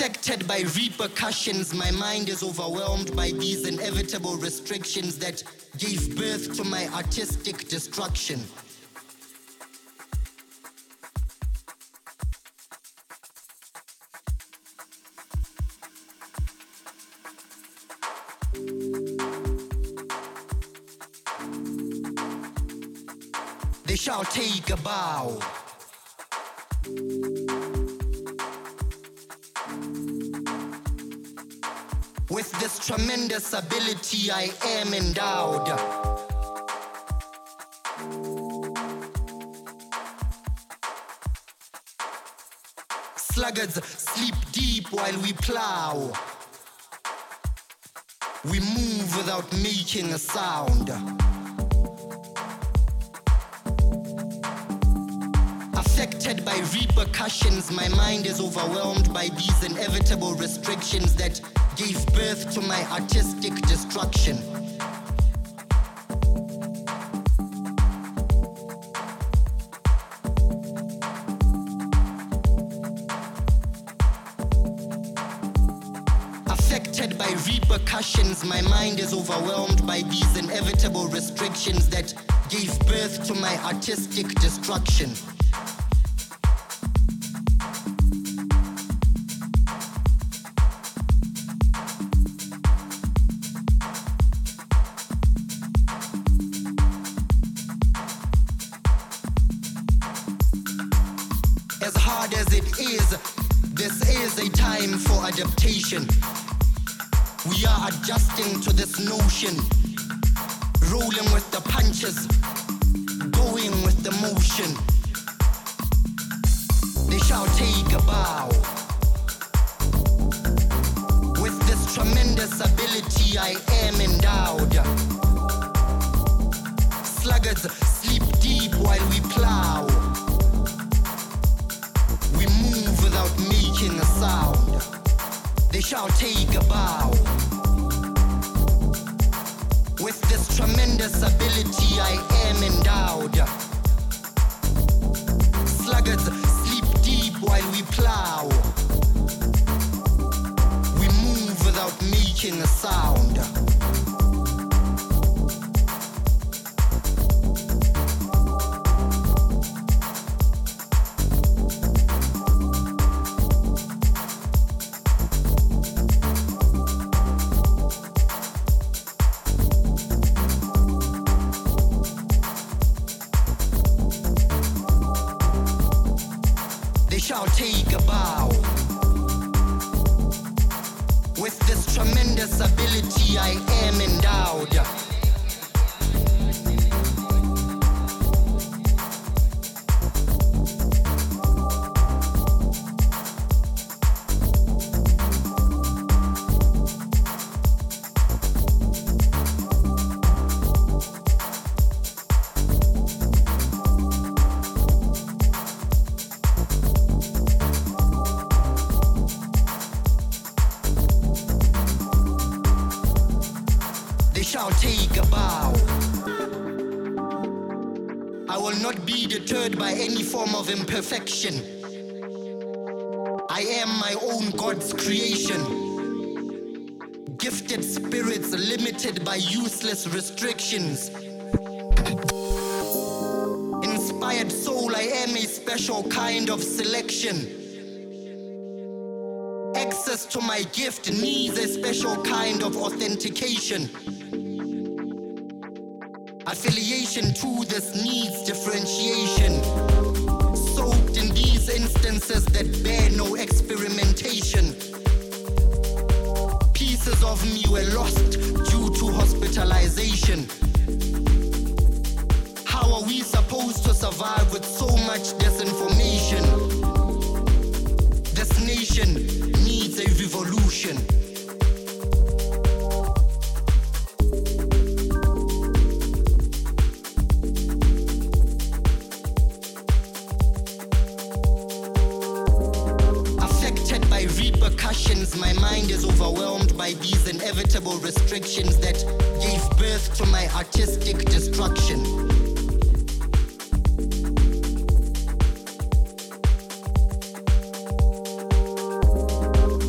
Affected by repercussions, my mind is overwhelmed by these inevitable restrictions that gave birth to my artistic destruction. They shall take a bow. Tremendous ability, I am endowed. Sluggards sleep deep while we plow. We move without making a sound. Affected by repercussions, my mind is overwhelmed by these inevitable restrictions that gave birth to my artistic destruction. Affected by repercussions, my mind is overwhelmed by these inevitable restrictions that gave birth to my artistic destruction. As hard as it is, this is a time for adaptation. We are adjusting to this notion, rolling with the punches, going with the motion. They shall take a bow. With this tremendous ability, I am endowed. Sluggards sleep deep while we plow. Making. They shall take a bow. With this tremendous ability, I am endowed. Sluggards sleep deep while we plow. They take a bow. I will not be deterred by any form of imperfection. I am my own God's creation. Gifted spirits limited by useless restrictions. Inspired soul, I am a special kind of selection. Access to my gift needs a special kind of authentication. Affiliation to this needs differentiation. Soaked in these instances that bear no experimentation. Pieces of me were lost due to hospitalization. How are we supposed to survive with so much disinformation? This nation needs a revolution. By these inevitable restrictions that gave birth to my artistic destruction.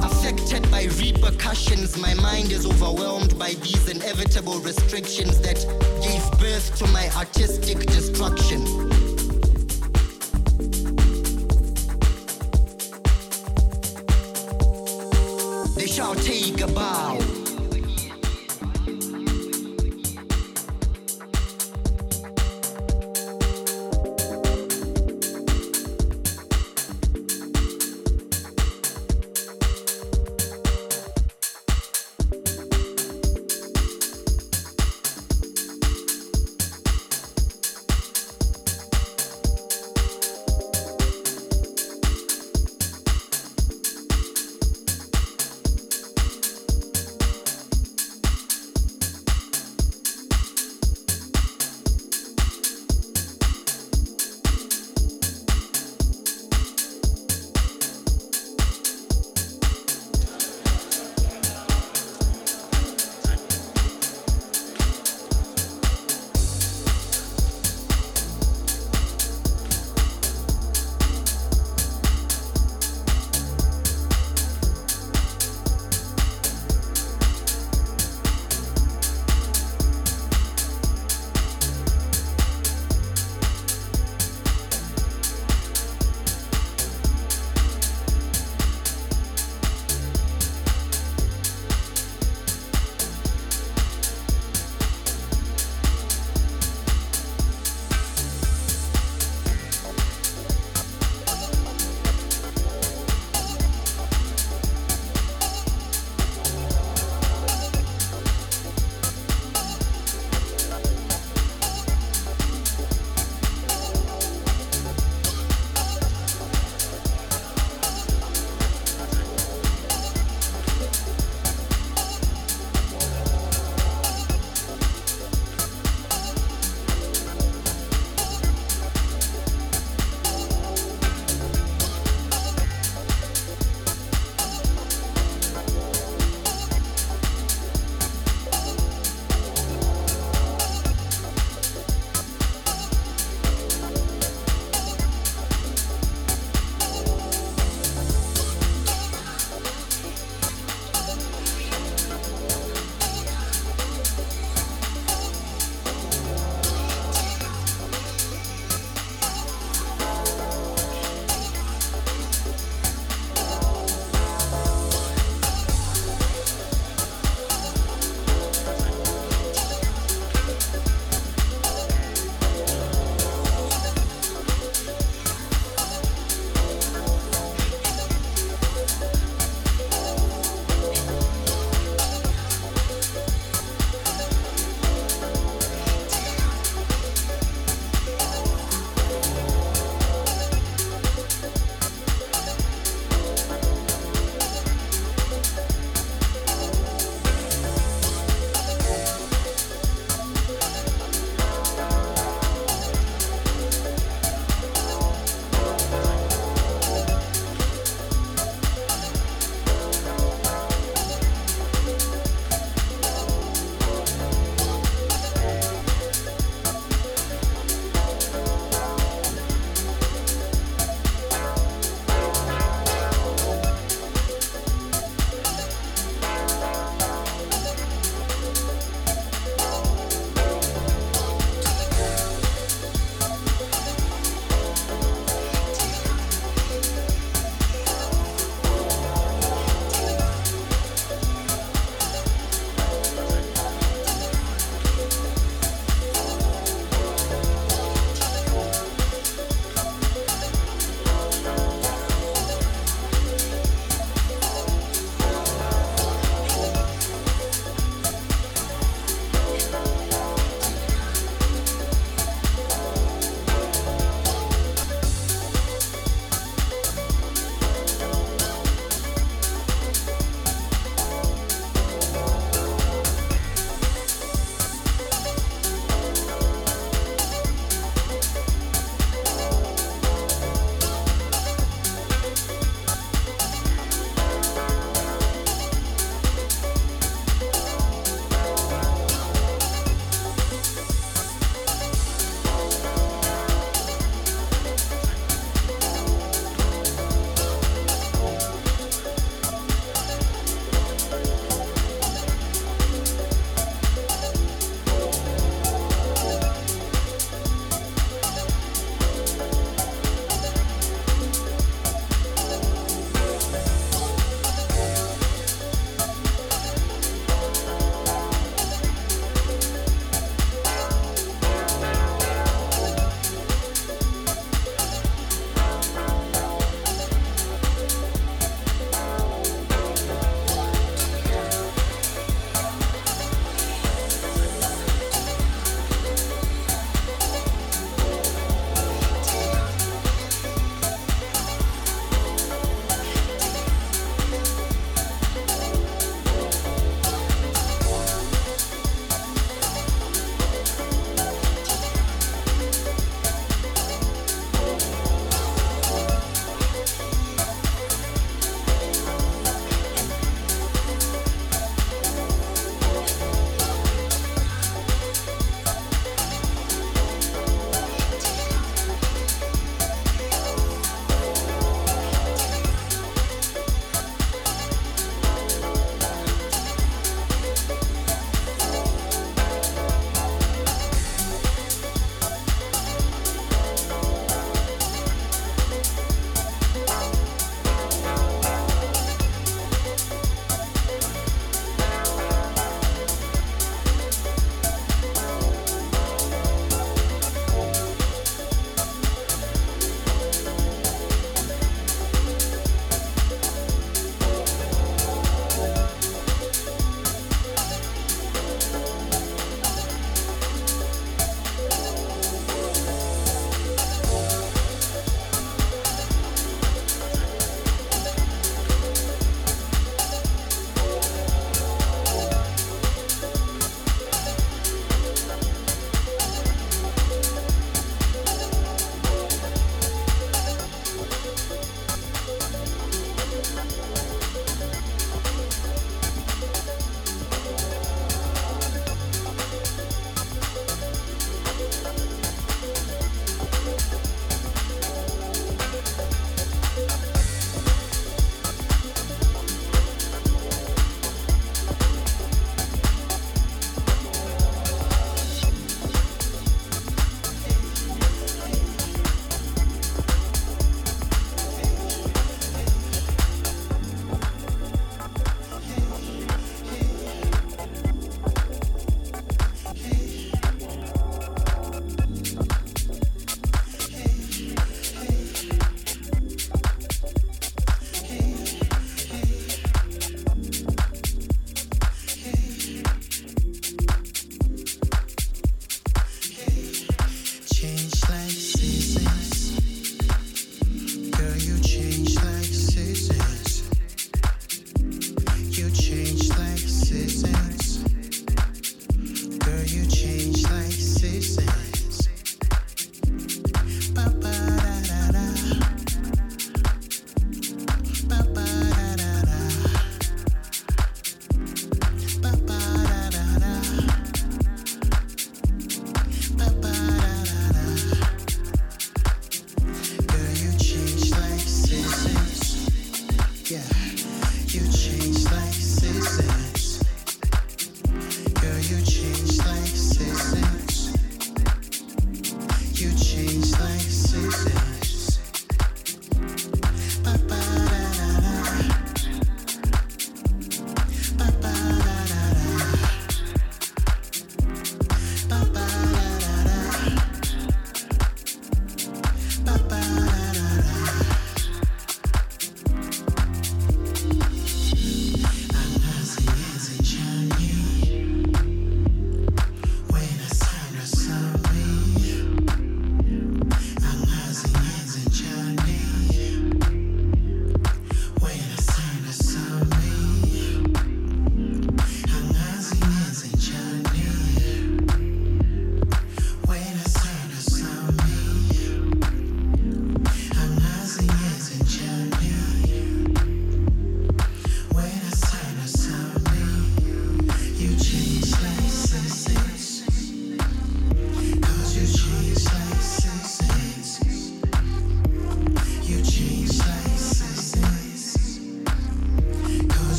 Affected by repercussions, my mind is overwhelmed by these inevitable restrictions that gave birth to my artistic They shall take a bow.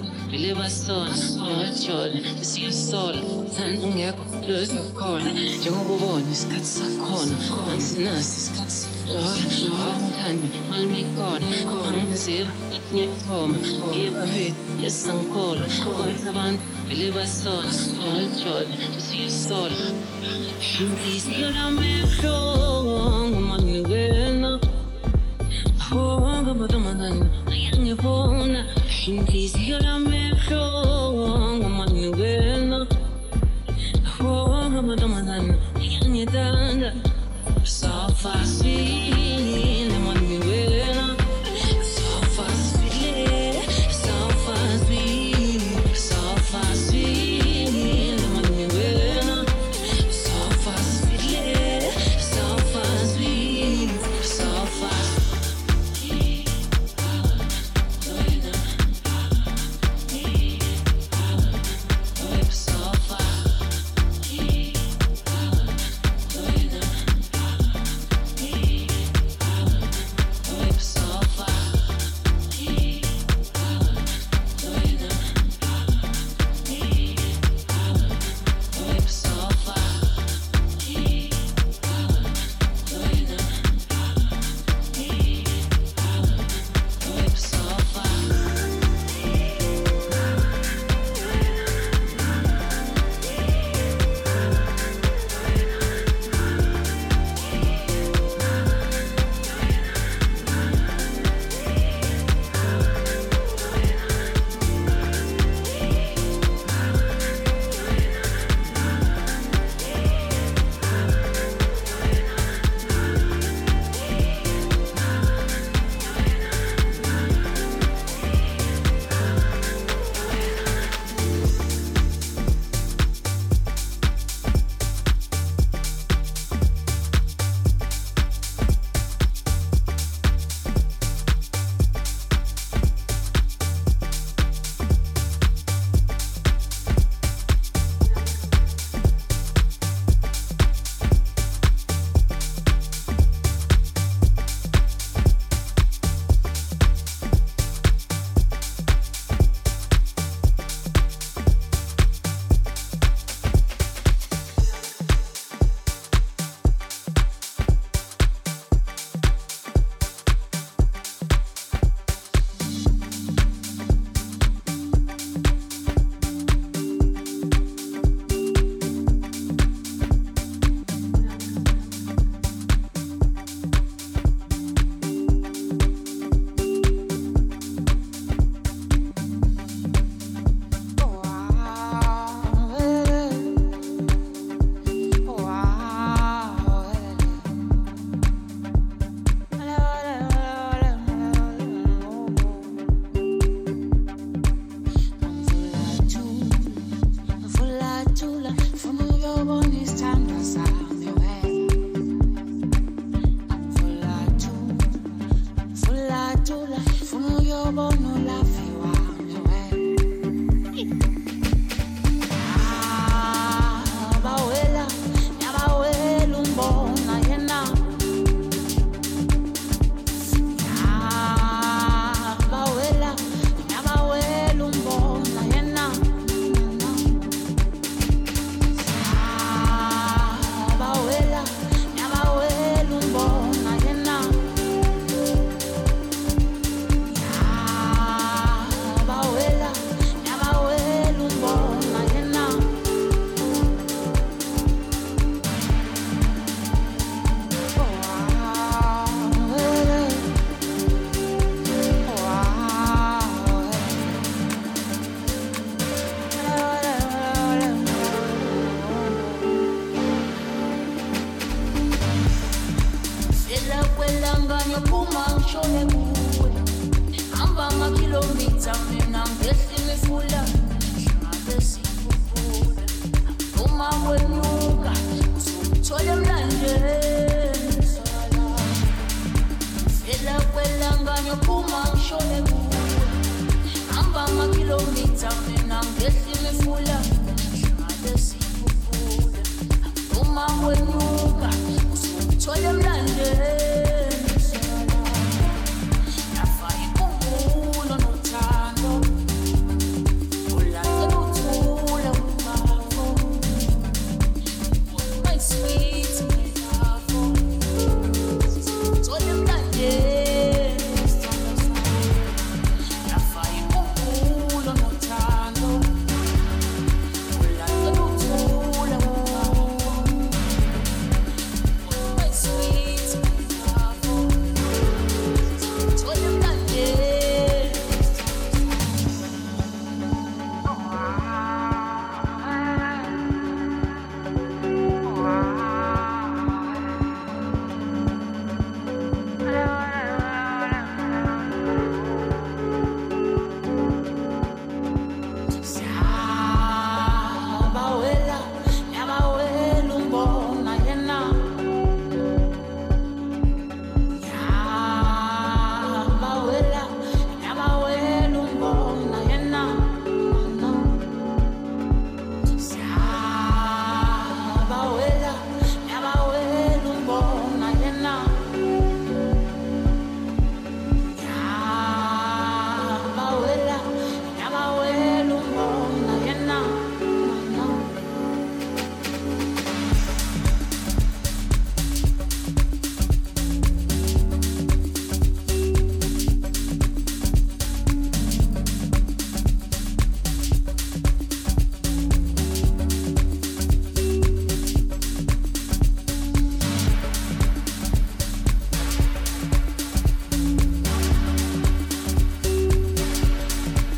Kodwa abantu vele basona ngajole siyasola thanda ungekho lozi khona njengoba ubona isikhathi sakhona angisinaso isikhathi sidala awuthande manikhona angizira uma ngiba bethu yesangikhola kodwa abantu vele basona ngajole siyasola Inhliziyo lami Quisiera mejor.